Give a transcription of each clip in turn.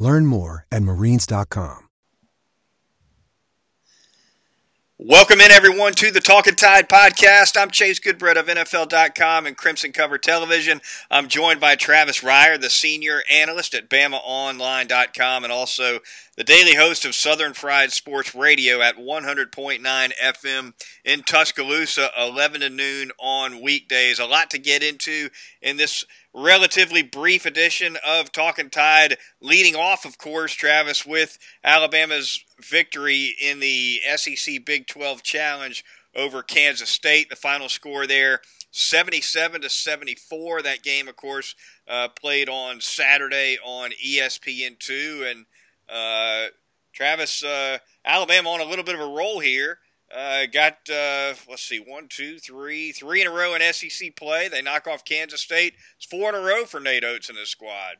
Learn more at marines.com. Welcome in, everyone, to the Talking Tide podcast. I'm Chase Goodbread of NFL.com and Crimson Cover Television. I'm joined by Travis Reier, the senior analyst at BamaOnline.com, and also the daily host of Southern Fried Sports Radio at 100.9 FM in Tuscaloosa, 11 to noon on weekdays. A lot to get into in this relatively brief edition of Talking Tide, leading off, of course, Travis, with Alabama's victory in the SEC Big 12 Challenge over Kansas State. The final score there, 77 to 74. That game, of course, uh, played on Saturday on ESPN2. And uh, Travis, uh, Alabama on a little bit of a roll here. Uh, got uh, let's see, one, two, three, three in a row in SEC play. They knock off Kansas State. It's four in a row for Nate Oats and his squad.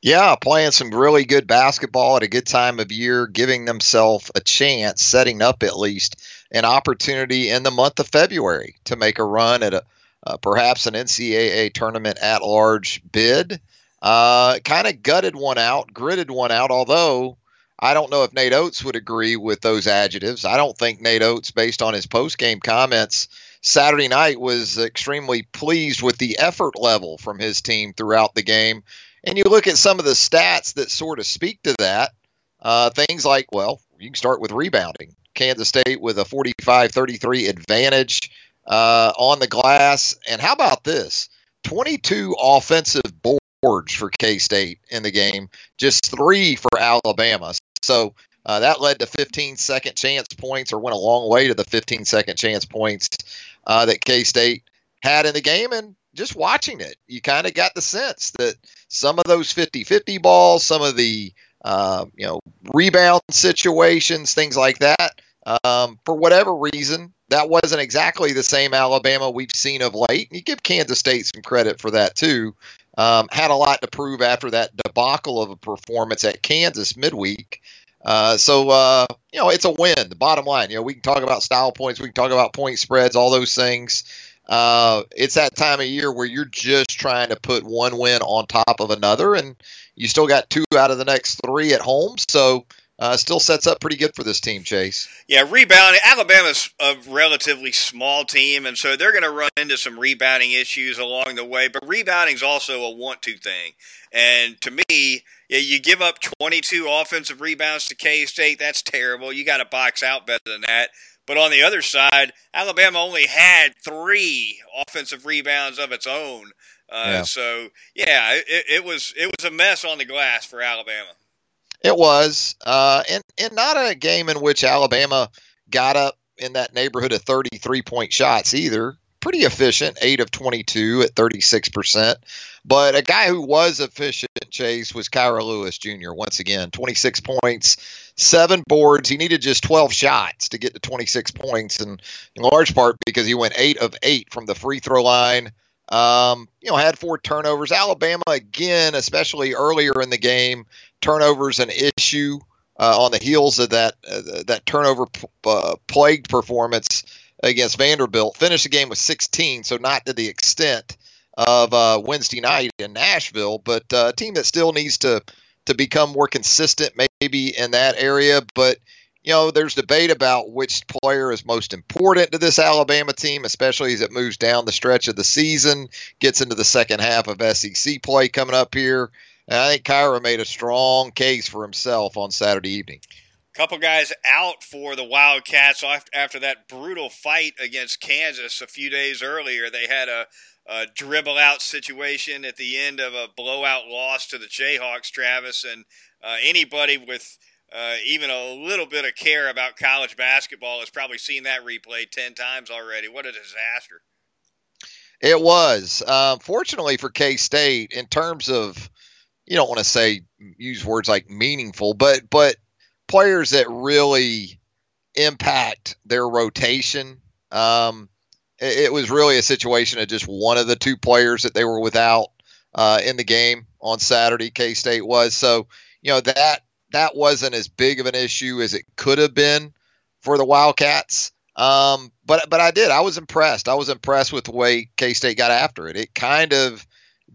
Yeah, playing some really good basketball at a good time of year, giving themselves a chance, setting up at least an opportunity in the month of February to make a run at a uh, perhaps an NCAA tournament at large bid. Uh, kind of gutted one out, gritted one out, although I don't know if Nate Oats would agree with those adjectives. I don't think Nate Oats, based on his post game comments Saturday night, was extremely pleased with the effort level from his team throughout the game. And you look at some of the stats that sort of speak to that. Uh, things like, well, you can start with rebounding. Kansas State with a 45 33 advantage uh, on the glass. And how about this? 22 offensive boards for K State in the game, just three for Alabama. So uh, that led to 15 second chance points, or went a long way to the 15 second chance points uh, that K State had in the game. And just watching it, you kind of got the sense that some of those 50 50 balls, some of the uh, you know rebound situations, things like that, um, for whatever reason, that wasn't exactly the same Alabama we've seen of late. You give Kansas State some credit for that too. Um, had a lot to prove after that debacle of a performance at Kansas midweek. Uh, so uh, you know it's a win. The bottom line, you know, we can talk about style points, we can talk about point spreads, all those things. Uh, it's that time of year where you're just trying to put one win on top of another, and you still got two out of the next three at home. So uh, still sets up pretty good for this team, Chase. Yeah, rebounding. Alabama's a relatively small team, and so they're going to run into some rebounding issues along the way. But rebounding is also a want-to thing, and to me, yeah, you give up 22 offensive rebounds to K State. That's terrible. You got to box out better than that. But on the other side, Alabama only had three offensive rebounds of its own. Uh, yeah. So yeah, it, it was it was a mess on the glass for Alabama. It was, uh, and and not a game in which Alabama got up in that neighborhood of 33 point shots either. Pretty efficient, eight of 22 at 36 percent. But a guy who was efficient, Chase, was Kira Lewis Jr. Once again, 26 points, seven boards. He needed just 12 shots to get to 26 points, and in large part because he went eight of eight from the free throw line. Um, you know, had four turnovers. Alabama again, especially earlier in the game, turnovers an issue uh, on the heels of that uh, that turnover uh, plagued performance against Vanderbilt. Finished the game with 16, so not to the extent of uh, Wednesday night in Nashville, but uh, a team that still needs to to become more consistent, maybe in that area. But you know, there's debate about which player is most important to this Alabama team, especially as it moves down the stretch of the season, gets into the second half of SEC play coming up here. And I think Kira made a strong case for himself on Saturday evening. Couple guys out for the Wildcats after that brutal fight against Kansas a few days earlier. They had a, a dribble out situation at the end of a blowout loss to the Jayhawks, Travis. And uh, anybody with uh, even a little bit of care about college basketball has probably seen that replay 10 times already. What a disaster. It was. Uh, fortunately for K State, in terms of you don't want to say use words like meaningful, but but players that really impact their rotation. Um, it, it, was really a situation of just one of the two players that they were without uh, in the game on Saturday. K State was so you know that that wasn't as big of an issue as it could have been for the Wildcats. Um, but but I did. I was impressed. I was impressed with the way K State got after it. It kind of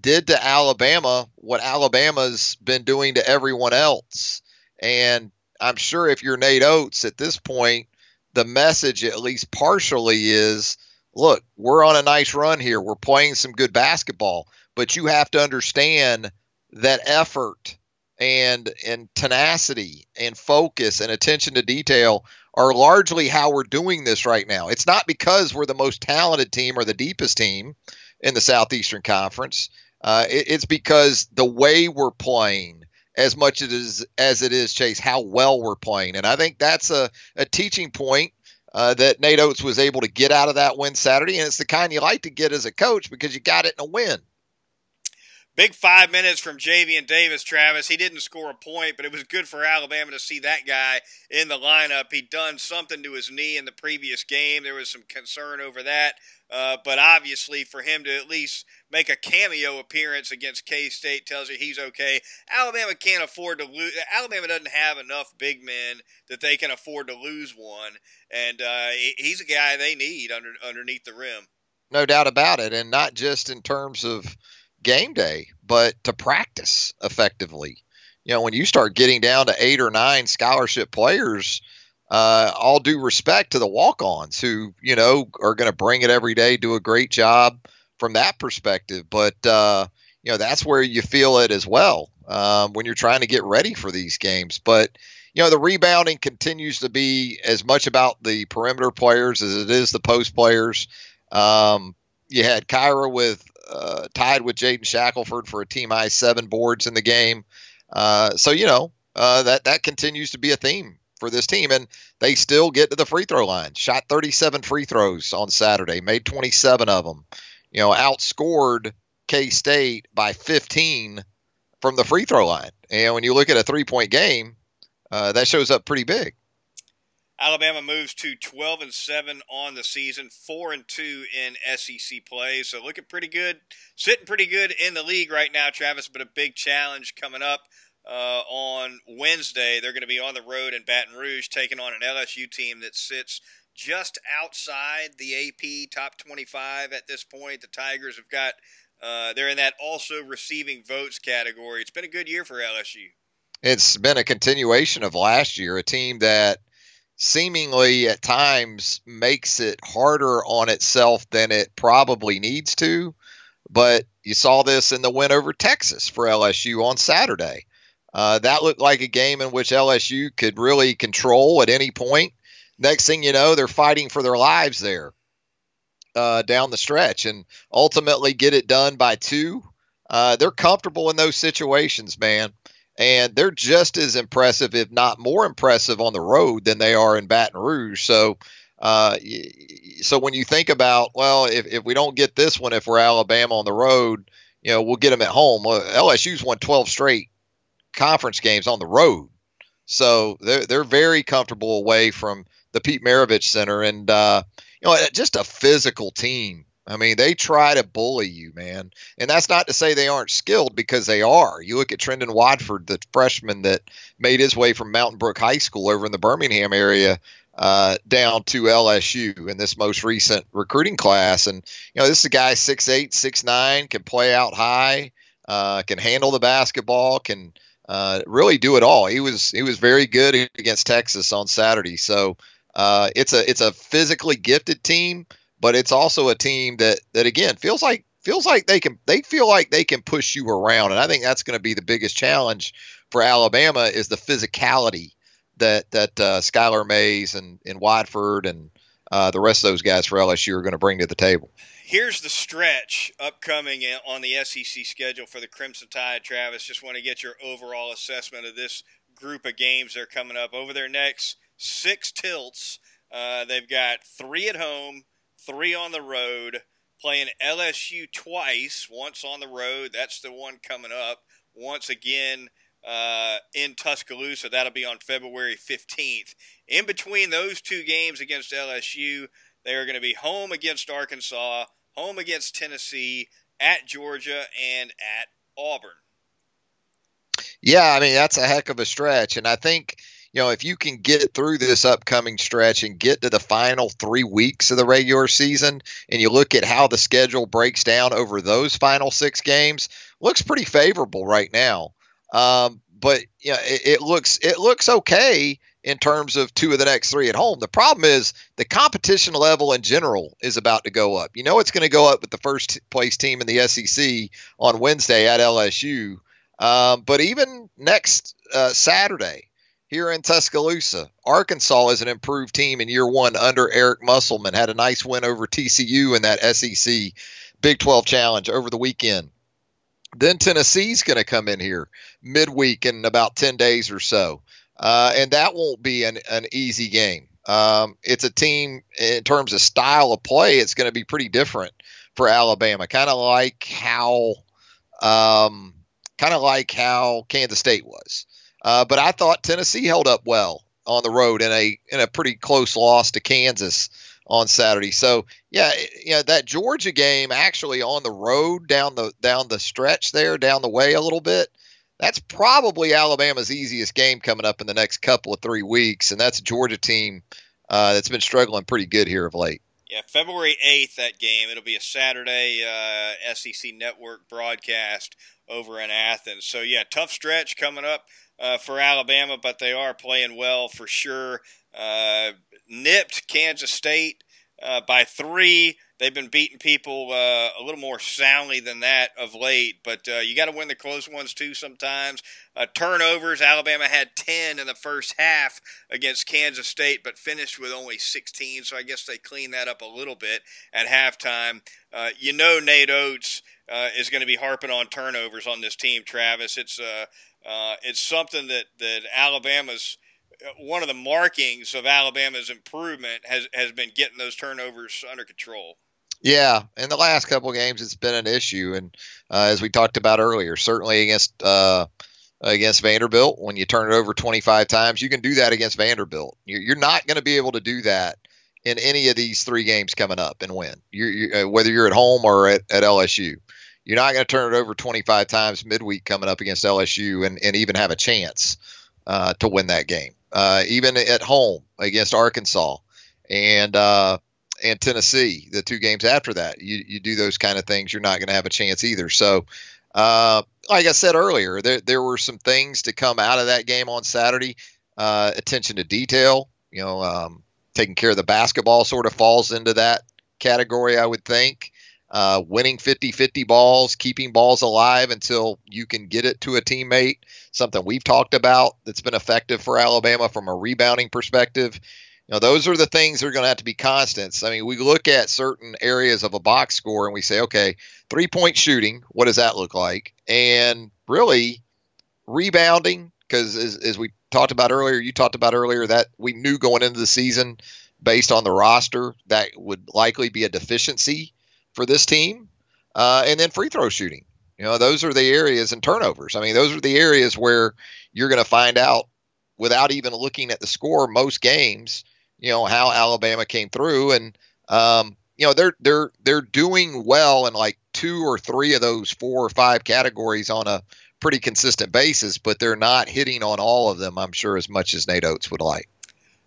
did to Alabama what Alabama's been doing to everyone else. And I'm sure if you're Nate Oats at this point, the message, at least partially, is look, we're on a nice run here. We're playing some good basketball, but you have to understand that effort and and tenacity and focus and attention to detail are largely how we're doing this right now. It's not because we're the most talented team or the deepest team in the Southeastern Conference. Uh, it, it's because the way we're playing, as much as it is, as it is, Chase, how well we're playing, and I think that's a, a teaching point uh, that Nate Oats was able to get out of that win Saturday, and it's the kind you like to get as a coach because you got it in a win. Big five minutes from Javian Davis, Travis. He didn't score a point, but it was good for Alabama to see that guy in the lineup. He'd done something to his knee in the previous game. There was some concern over that. Uh, but obviously, for him to at least make a cameo appearance against K State tells you he's okay. Alabama can't afford to lose. Alabama doesn't have enough big men that they can afford to lose one. And uh, he's a guy they need under, underneath the rim. No doubt about it. And not just in terms of game day, but to practice effectively. You know, when you start getting down to eight or nine scholarship players, uh, all due respect to the walk-ons who you know are going to bring it every day, do a great job from that perspective. But uh, you know that's where you feel it as well um, when you're trying to get ready for these games. But you know the rebounding continues to be as much about the perimeter players as it is the post players. Um, you had Kira with uh, tied with Jaden Shackelford for a team high seven boards in the game. Uh, so you know uh, that that continues to be a theme for this team, and they still get to the free throw line. Shot 37 free throws on Saturday, made 27 of them. You know, outscored K State by 15 from the free throw line. And when you look at a three point game, uh, that shows up pretty big. Alabama moves to 12 and 7 on the season, 4 and 2 in SEC play. So looking pretty good, sitting pretty good in the league right now, Travis, but a big challenge coming up uh, on Wednesday. They're going to be on the road in Baton Rouge taking on an LSU team that sits just outside the AP top 25 at this point. The Tigers have got, uh, they're in that also receiving votes category. It's been a good year for LSU. It's been a continuation of last year, a team that seemingly at times makes it harder on itself than it probably needs to. But you saw this in the win over Texas for LSU on Saturday. Uh, that looked like a game in which LSU could really control at any point. Next thing you know, they're fighting for their lives there uh, down the stretch and ultimately get it done by two. Uh, they're comfortable in those situations, man. And they're just as impressive, if not more impressive, on the road than they are in Baton Rouge. So, uh, so when you think about, well, if, if we don't get this one, if we're Alabama on the road, you know, we'll get them at home. Well, LSU's won 12 straight conference games on the road. So they're they're very comfortable away from the Pete Maravich Center, and uh, you know, just a physical team. I mean, they try to bully you, man, and that's not to say they aren't skilled because they are. You look at Trendon Watford, the freshman that made his way from Mountain Brook High School over in the Birmingham area uh, down to LSU in this most recent recruiting class, and you know, this is a guy six eight, six nine, can play out high, uh, can handle the basketball, can uh, really do it all. He was he was very good against Texas on Saturday. So uh, it's a it's a physically gifted team, but it's also a team that that again feels like feels like they can they feel like they can push you around, and I think that's going to be the biggest challenge for Alabama is the physicality that that uh, Skylar Mays and and Watford and uh, the rest of those guys for LSU are going to bring to the table here's the stretch upcoming on the SEC schedule for the Crimson Tide. Travis, just want to get your overall assessment of this group of games they're coming up over their next six tilts. Uh, they've got three at home, three on the road, playing LSU twice. Once on the road, that's the one coming up. Once again uh, in Tuscaloosa. That'll be on February 15th. In between those two games against LSU, they are going to be home against Arkansas, home against Tennessee, at Georgia, and at Auburn. Yeah, I mean that's a heck of a stretch, and I think you know if you can get through this upcoming stretch and get to the final three weeks of the regular season, and you look at how the schedule breaks down over those final six games, looks pretty favorable right now. Um, but you know, it, it looks it looks okay in terms of two of the next three at home. The problem is the competition level in general is about to go up. You know, it's going to go up with the first place team in the SEC on Wednesday at LSU. Um, but even next uh, Saturday here in Tuscaloosa, Arkansas is an improved team in year one under Eric Musselman. Had a nice win over TCU in that SEC Big 12 challenge over the weekend. Then Tennessee's going to come in here midweek in about 10 days or so. Uh, and that won't be an, an easy game. Um, it's a team in terms of style of play, it's going to be pretty different for Alabama, kind of like how, um, kind of like how Kansas State was. Uh, but I thought Tennessee held up well on the road in a in a pretty close loss to Kansas on Saturday. So yeah, yeah, that Georgia game actually on the road down the down the stretch there, down the way a little bit. That's probably Alabama's easiest game coming up in the next couple of three weeks, and that's a Georgia team uh, that's been struggling pretty good here of late. Yeah, February 8th, that game. It'll be a Saturday uh, SEC Network broadcast over in Athens. So, yeah, tough stretch coming up uh, for Alabama, but they are playing well for sure. Uh, nipped Kansas State uh, by three. They've been beating people uh, a little more soundly than that of late, but uh, you got to win the close ones too sometimes. Uh, turnovers, Alabama had 10 in the first half against Kansas State, but finished with only 16, so I guess they cleaned that up a little bit at halftime. Uh, you know, Nate Oats. uh, is going to be harping on turnovers on this team, Travis. It's, it's something that, that Alabama's one of the markings of Alabama's improvement has has been getting those turnovers under control. Yeah, in the last couple of games, it's been an issue, and uh, as we talked about earlier, certainly against uh, against Vanderbilt, when you turn it over 25 times, you can do that against Vanderbilt. You're, you're not going to be able to do that in any of these three games coming up and win. You're, you, uh, whether you're at home or at, at LSU, you're not going to turn it over 25 times midweek coming up against LSU and, and even have a chance uh, to win that game uh, even at home against Arkansas and uh, and Tennessee. The two games after that, you you do those kind of things, you're not going to have a chance either. So. Uh, like I said earlier, there, there were some things to come out of that game on Saturday. Uh, attention to detail, you know, um, taking care of the basketball sort of falls into that category, I would think uh, winning 50 50 balls, keeping balls alive until you can get it to a teammate, something we've talked about that's been effective for Alabama from a rebounding perspective. You know, those are the things that are going to have to be constants. I mean, we look at certain areas of a box score and we say, okay, three point shooting, what does that look like? And really, rebounding, because as, as we talked about earlier, you talked about earlier that we knew going into the season based on the roster that would likely be a deficiency for this team. Uh, and then free throw shooting. You know, those are the areas and turnovers. I mean, those are the areas where you're going to find out without even looking at the score most games, you know, how Alabama came through and um, you know, they're they're they're doing well in like two or three of those four or five categories on a pretty consistent basis, but they're not hitting on all of them, I'm sure, as much as Nate Oats would like.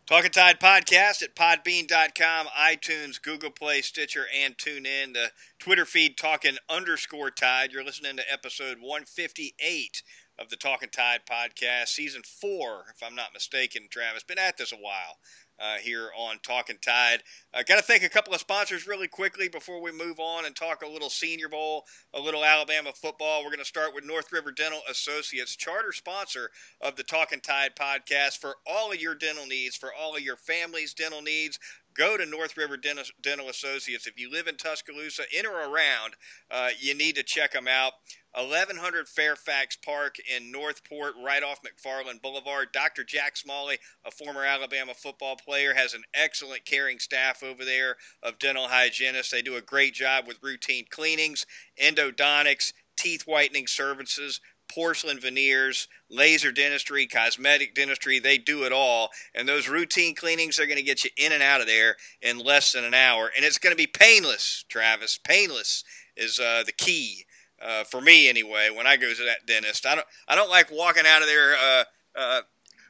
Talking Tide podcast at podbean.com, iTunes, Google Play, Stitcher, and TuneIn. The Twitter feed talking underscore Tide. You're listening to episode 158 of the Talking Tide podcast, season four, if I'm not mistaken, Travis. Been at this a while uh, here on Talking Tide. I got to thank a couple of sponsors really quickly before we move on and talk a little Senior Bowl, a little Alabama football. We're going to start with North River Dental Associates, charter sponsor of the Talking Tide podcast for all of your dental needs, for all of your family's dental needs go to North River Dental, Associates. If you live in Tuscaloosa, in or around, uh, you need to check them out. 1100 Fairfax Park in Northport, right off McFarland Boulevard. Dr. Jack Smalley, a former Alabama football player, has an excellent caring staff over there of dental hygienists. They do a great job with routine cleanings, endodontics, teeth whitening services, porcelain veneers, laser dentistry, cosmetic dentistry. They do it all. And those routine cleanings are going to get you in and out of there in less than an hour. And it's going to be painless, Travis. Painless is uh, the key. Uh, for me, anyway, when I go to that dentist, I don't, I don't like walking out of there uh, uh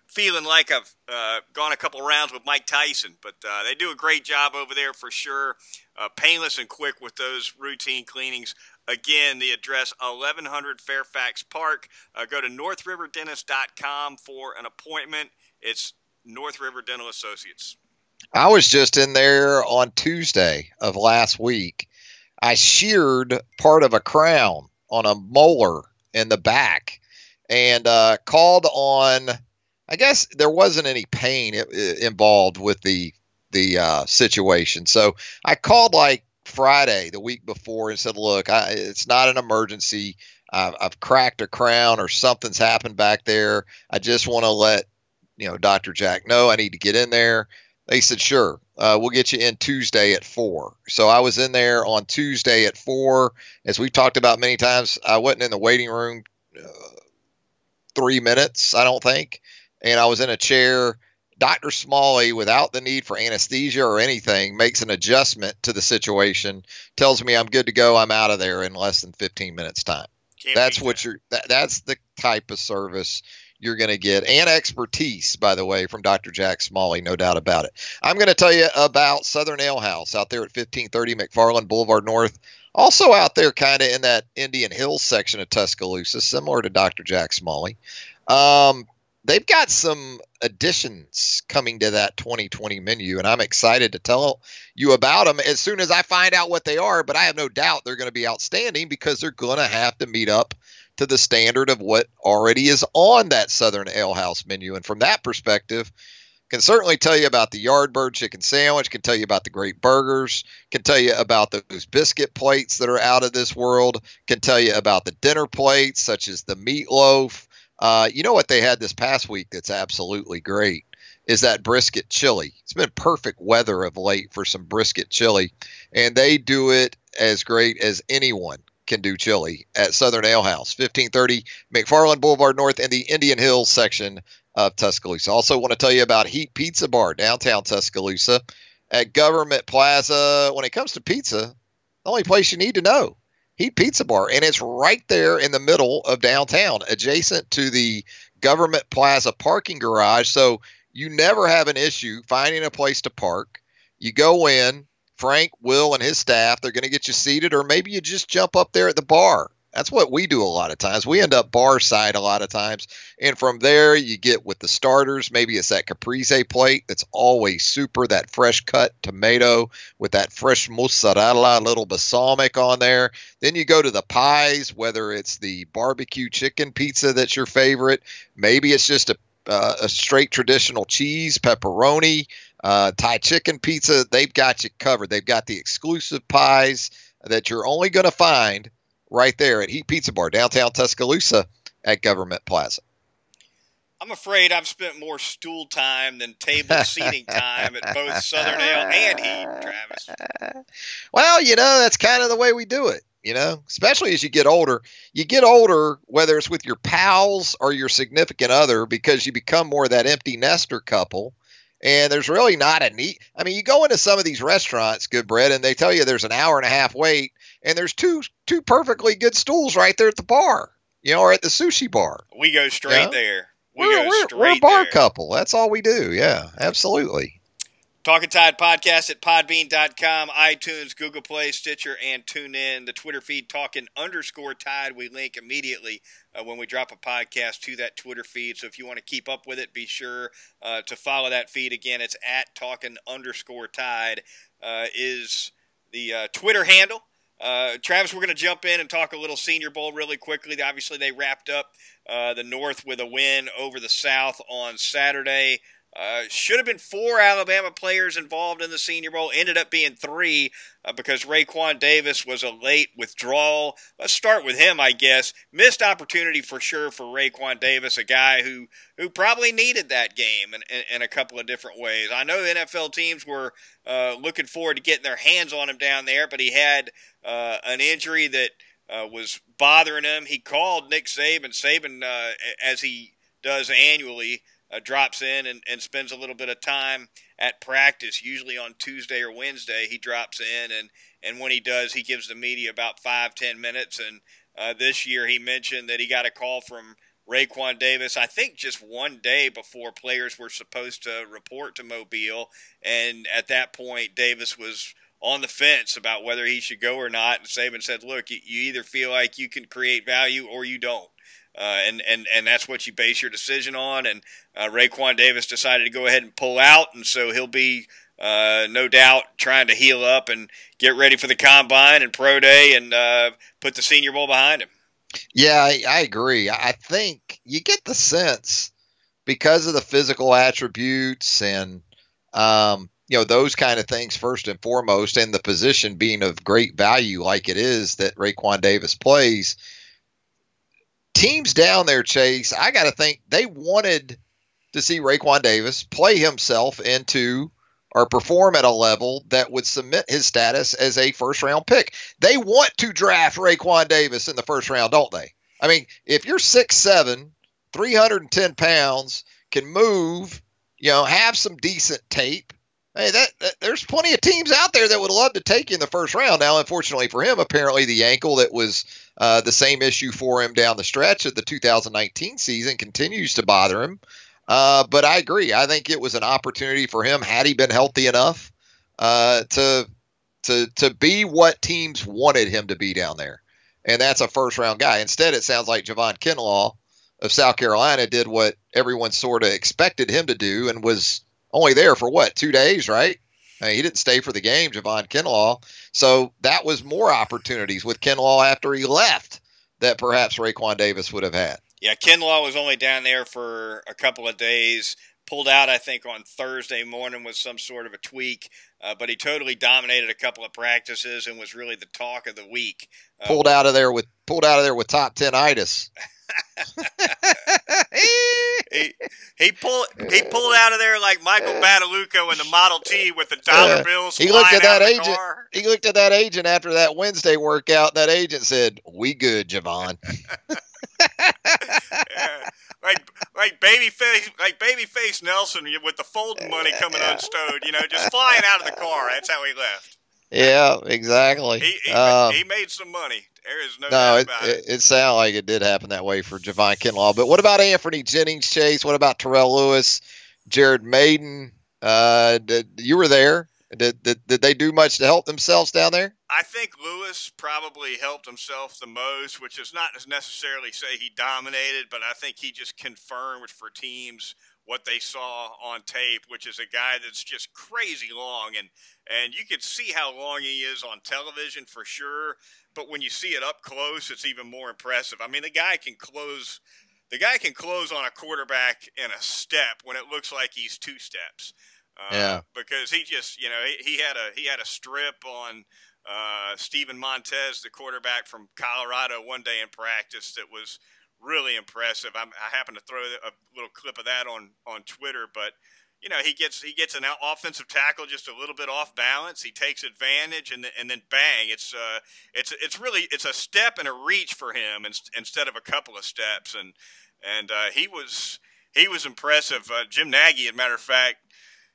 feeling like I've uh, gone a couple rounds with Mike Tyson, but uh, they do a great job over there for sure. Uh, painless and quick with those routine cleanings. Again, the address 1100 Fairfax Park. Uh, go to northriverdentist.com for an appointment. It's North River Dental Associates. I was just in there on Tuesday of last week. I sheared part of a crown on a molar in the back and uh, called on I guess there wasn't any pain involved with the the uh, situation. So I called like Friday the week before and said, "Look, I, it's not an emergency. I've, I've, cracked a crown or something's happened back there. I just want to let you know Dr. Jack know I need to get in there." They said, "Sure, uh, we'll get you in Tuesday at four. So I was in there on Tuesday at four. As we've talked about many times, I wasn't in the waiting room uh, three minutes. I don't think and I was in a chair. Dr. Smalley, without the need for anesthesia or anything, makes an adjustment to the situation, tells me I'm good to go. I'm out of there in less than 15 minutes time. Can't that's what that. you're. That, that's the type of service you're going to get, and expertise, by the way, from Dr. Jack Smalley, no doubt about it. I'm going to tell you about Southern Ale House out there at 1530 McFarland Boulevard North. Also out there, kind of in that Indian Hills section of Tuscaloosa, similar to Dr. Jack Smalley. Um, they've got some additions coming to that 2020 menu, and I'm excited to tell you about them as soon as I find out what they are. But I have no doubt they're going to be outstanding because they're going to have to meet up to the standard of what already is on that Southern Ale House menu. And from that perspective, can certainly tell you about the Yardbird chicken sandwich, can tell you about the great burgers, can tell you about those biscuit plates that are out of this world, can tell you about the dinner plates such as the meatloaf, uh, you know what they had this past week that's absolutely great is that brisket chili. It's been perfect weather of late for some brisket chili, and they do it as great as anyone can do chili at Southern Ale House, 1530 McFarland Boulevard North in the Indian Hills section of Tuscaloosa. Also, want to tell you about Heat Pizza Bar downtown Tuscaloosa at Government Plaza. When it comes to pizza, the only place you need to know Heat Pizza Bar, and it's right there in the middle of downtown, adjacent to the Government Plaza parking garage. So you never have an issue finding a place to park. You go in, Frank, Will, and his staff, they're going to get you seated, or maybe you just jump up there at the bar that's what we do a lot of times. We end up bar side a lot of times. And from there, you get with the starters. Maybe it's that caprese plate that's always super, that fresh cut tomato with that fresh mozzarella, a little balsamic on there. Then you go to the pies, whether it's the barbecue chicken pizza that's your favorite. Maybe it's just a, uh, a straight traditional cheese, pepperoni, uh, Thai chicken pizza. They've got you covered. They've got the exclusive pies that you're only going to find right there at Heat Pizza Bar, downtown Tuscaloosa at Government Plaza. I'm afraid I've spent more stool time than table seating time at both Southern Ale and Heat, Travis. Well, you know, that's kind of the way we do it, you know, especially as you get older. You get older, whether it's with your pals or your significant other, because you become more of that empty nester couple. And there's really not a need. I mean, you go into some of these restaurants, good bread, and they tell you there's an hour and a half wait and there's two two perfectly good stools right there at the bar, you know, or at the sushi bar. We go straight yeah. there. We we're, we're, we're, a bar there. couple. That's all we do. Yeah, absolutely. Talking Tide Podcast at podbean.com, iTunes, Google Play, Stitcher, and TuneIn. The Twitter feed, Talking underscore Tide, we link immediately uh, when we drop a podcast to that Twitter feed. So if you want to keep up with it, be sure uh, to follow that feed. Again, it's at Talking underscore Tide uh, is the uh, Twitter handle. Uh, Travis, we're going to jump in and talk a little Senior Bowl really quickly. Obviously, they wrapped up uh, the North with a win over the South on Saturday. Uh, should have been four Alabama players involved in the Senior Bowl. Ended up being three uh, because Raekwon Davis was a late withdrawal. Let's start with him, I guess. Missed opportunity for sure for Raekwon Davis, a guy who who probably needed that game in, in, in a couple of different ways. I know NFL teams were uh, looking forward to getting their hands on him down there, but he had uh, an injury that uh, was bothering him. He called Nick Saban. Saban, uh, as he does annually, uh, drops in and, and spends a little bit of time at practice. Usually on Tuesday or Wednesday, he drops in, and and when he does, he gives the media about five ten minutes. And uh, this year, he mentioned that he got a call from Raekwon Davis, I think just one day before players were supposed to report to Mobile. And at that point, Davis was on the fence about whether he should go or not. And Saban said, look, you either feel like you can create value or you don't. Uh, and, and, and that's what you base your decision on. And uh, Raekwon Davis decided to go ahead and pull out, and so he'll be uh, no doubt trying to heal up and get ready for the combine and pro day and uh, put the Senior Bowl behind him. Yeah, I, I agree. I think you get the sense because of the physical attributes and um, you know those kind of things first and foremost, and the position being of great value like it is that Raekwon Davis plays. Teams down there, Chase, I got to think they wanted to see Raekwon Davis play himself into or perform at a level that would submit his status as a first round pick. They want to draft Raekwon Davis in the first round, don't they? I mean, if you're 6'7, 310 pounds, can move, you know, have some decent tape. Hey, that, that, there's plenty of teams out there that would love to take you in the first round. Now, unfortunately for him, apparently the ankle that was uh, the same issue for him down the stretch of the 2019 season continues to bother him. Uh, but I agree. I think it was an opportunity for him had he been healthy enough uh, to to to be what teams wanted him to be down there, and that's a first round guy. Instead, it sounds like Javon Kinlaw of South Carolina did what everyone sort of expected him to do, and was only there for what two days, right? I mean, he didn't stay for the game, Javon Kinlaw. So that was more opportunities with Kinlaw after he left that perhaps Raekwon Davis would have had. Yeah, Kinlaw was only down there for a couple of days. Pulled out, I think, on Thursday morning with some sort of a tweak, uh, but he totally dominated a couple of practices and was really the talk of the week. Uh, pulled out of there with pulled out of there with top ten itis. he, he pulled he pulled out of there like Michael Badalucco in the Model T with the dollar bills. He looked at that agent. He looked at that agent after that Wednesday workout. That agent said, "We good, Javon." yeah. Like like baby face like baby face Nelson with the folding money coming unstowed, you know, just flying out of the car. That's how he left. Yeah, exactly. He he, um, he made some money. There is no, no it, it. it. sounded like it did happen that way for Javon Kinlaw. But what about Anfernee Jennings, Chase? What about Terrell Lewis, Jared Mayden? Uh, did, you were there. Did, did, did they do much to help themselves down there? I think Lewis probably helped himself the most, which is not necessarily say he dominated, but I think he just confirmed for teams what they saw on tape, which is a guy that's just crazy long, and and you can see how long he is on television for sure. But when you see it up close, it's even more impressive. I mean, the guy can close. The guy can close on a quarterback in a step when it looks like he's two steps. Uh, yeah. Because he just, you know, he, he had a he had a strip on uh, Steven Montez, the quarterback from Colorado, one day in practice that was really impressive. I'm, i happened to throw a little clip of that on on Twitter, but you know he gets he gets an offensive tackle just a little bit off balance. He takes advantage, and and then bang! It's uh it's it's really it's a step and a reach for him instead of a couple of steps, and and uh, he was he was impressive. Uh, Jim Nagy, as a matter of fact,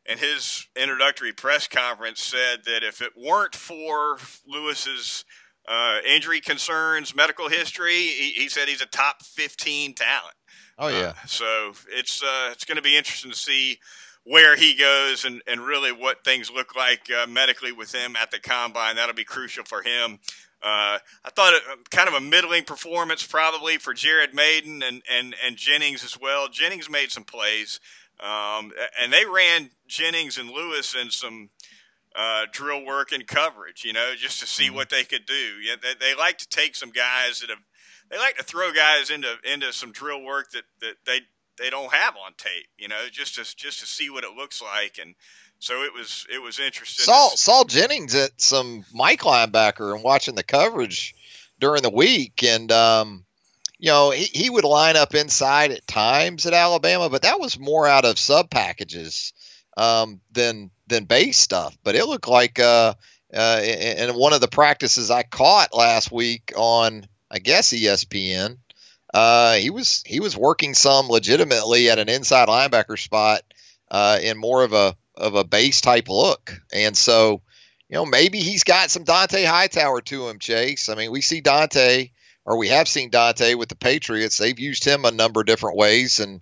in his introductory press conference said that if it weren't for Lewis's uh, injury concerns, medical history, he, he, said he's a top 15 talent. Oh yeah. Uh, so it's uh, it's going to be interesting to see where he goes and, and really what things look like uh, medically with him at the combine. That'll be crucial for him. Uh, I thought it, kind of a middling performance probably for Jared Mayden and, and, and Jennings as well. Jennings made some plays. Um, and they ran Jennings and Lewis in some uh, drill work and coverage, you know, just to see mm-hmm. what they could do. Yeah, they, they, like to take some guys that have, they like to throw guys into into some drill work that, that they they don't have on tape, you know, just to just to see what it looks like. And so it was it was interesting. Saw Saul Jennings at some Mike linebacker and watching the coverage during the week, and um, you know, he, he would line up inside at times at Alabama, but that was more out of sub packages um, than than base stuff. But it looked like uh, uh, in one of the practices I caught last week on, I guess ESPN, uh, he was he was working some legitimately at an inside linebacker spot uh, in more of a of a base type look, and so you know maybe he's got some Dont'a Hightower to him. Chase, I mean, we see Dont'a, or we have seen Dont'a with the Patriots. They've used him a number of different ways, and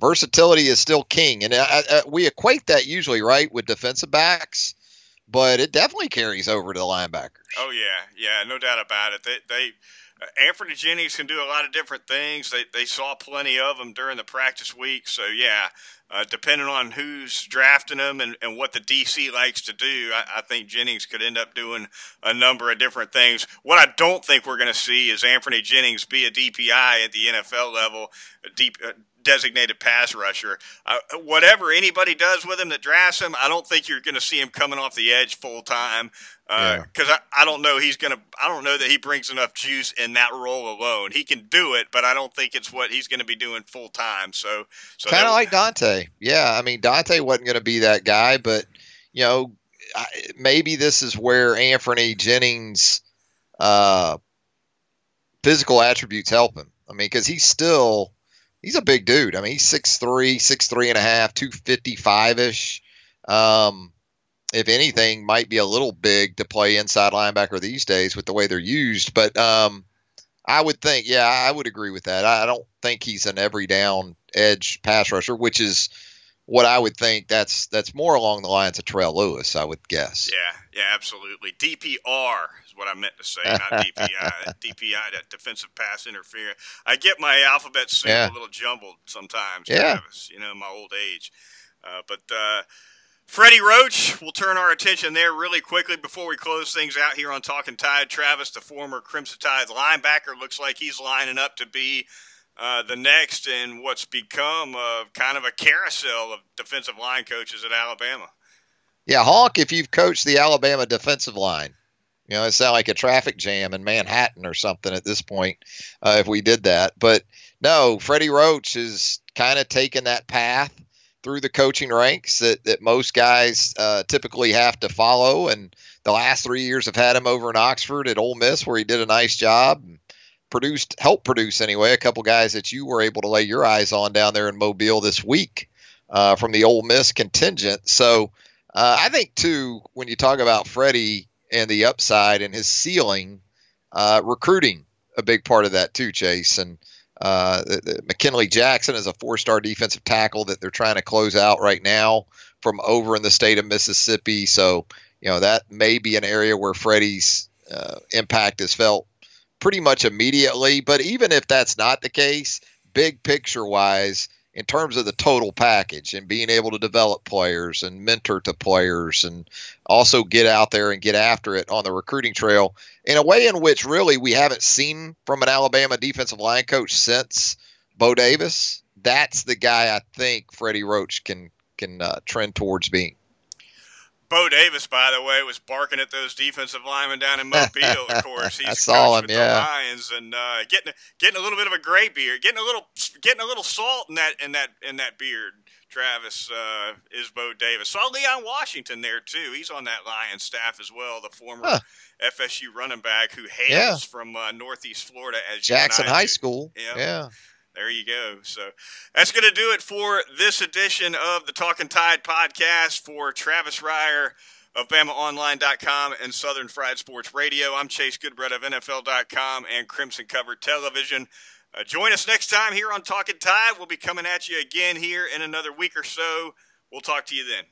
versatility is still king. And I, uh, I, uh, we equate that usually right with defensive backs but it definitely carries over to the linebackers. Oh yeah, yeah, no doubt about it. They, they Anfernee Jennings can do a lot of different things. They they saw plenty of them during the practice week, so yeah. Uh, depending on who's drafting them and, and what the DC likes to do, I, I, think Jennings could end up doing a number of different things. What I don't think we're going to see is Anfernee Jennings be a DPI at the NFL level, deep, uh, designated pass rusher. Uh, whatever anybody does with him that drafts him, I don't think you're going to see him coming off the edge full time because uh, yeah. I, I don't know he's going to. I don't know that he brings enough juice in that role alone. He can do it, but I don't think it's what he's going to be doing full time. So, so kind of like Dont'a. Yeah, I mean Dont'a wasn't going to be that guy, but you know maybe this is where Anfernee Jennings' uh, physical attributes help him. I mean, because he's still he's a big dude. I mean, he's 6'3", 6'3 and a half, 255-ish. Um, if anything, might be a little big to play inside linebacker these days with the way they're used. But um, I would think, yeah, I would agree with that. I don't think he's an every down edge pass rusher, which is what I would think. That's that's more along the lines of Terrell Lewis, I would guess. Yeah, yeah, absolutely. DPR what I meant to say, not DPI. DPI, that defensive pass interference. I get my alphabet soup yeah. a little jumbled sometimes, yeah. Travis, you know, my old age. Uh, but uh, Freddie Roach, we'll turn our attention there really quickly before we close things out here on Talking Tide. Travis, the former Crimson Tide linebacker, looks like he's lining up to be uh, the next in what's become a, kind of a carousel of defensive line coaches at Alabama. Yeah, Honk, if you've coached the Alabama defensive line, you know, it sounds like a traffic jam in Manhattan or something at this point uh, if we did that. But no, Freddie Roach is kind of taken that path through the coaching ranks that, that most guys uh, typically have to follow. And the last three years have had him over in Oxford at Ole Miss, where he did a nice job. And produced, helped produce anyway, a couple guys that you were able to lay your eyes on down there in Mobile this week uh, from the Ole Miss contingent. So uh, I think too, when you talk about Freddie, and the upside and his ceiling, uh, recruiting a big part of that too, Chase. And uh, the, the McKinley Jackson is a four-star defensive tackle that they're trying to close out right now from over in the state of Mississippi. So you know that may be an area where Freddie's uh, impact is felt pretty much immediately. But even if that's not the case, big picture wise, in terms of the total package and being able to develop players and mentor to players and also get out there and get after it on the recruiting trail in a way in which really we haven't seen from an Alabama defensive line coach since Bo Davis. That's the guy I think Freddie Roach can can uh, trend towards being. Bo Davis, by the way, was barking at those defensive linemen down in Mobile. Of course, he's I saw him, with yeah. the Lions and uh, getting getting a little bit of a gray beard, getting a little getting a little salt in that in that in that beard. Travis uh, is Bo Davis. Saw Leon Washington there too. He's on that Lions staff as well. The former huh. FSU running back who hails yeah. from uh, Northeast Florida as Jackson High do. School. Yeah. yeah there you go. So that's going to do it for this edition of the Talking Tide podcast for Travis Reier of BamaOnline.com and Southern Fried Sports Radio. I'm Chase Goodbread of NFL.com and Crimson Cover Television. Uh, join us next time here on Talking Tide. We'll be coming at you again here in another week or so. We'll talk to you then.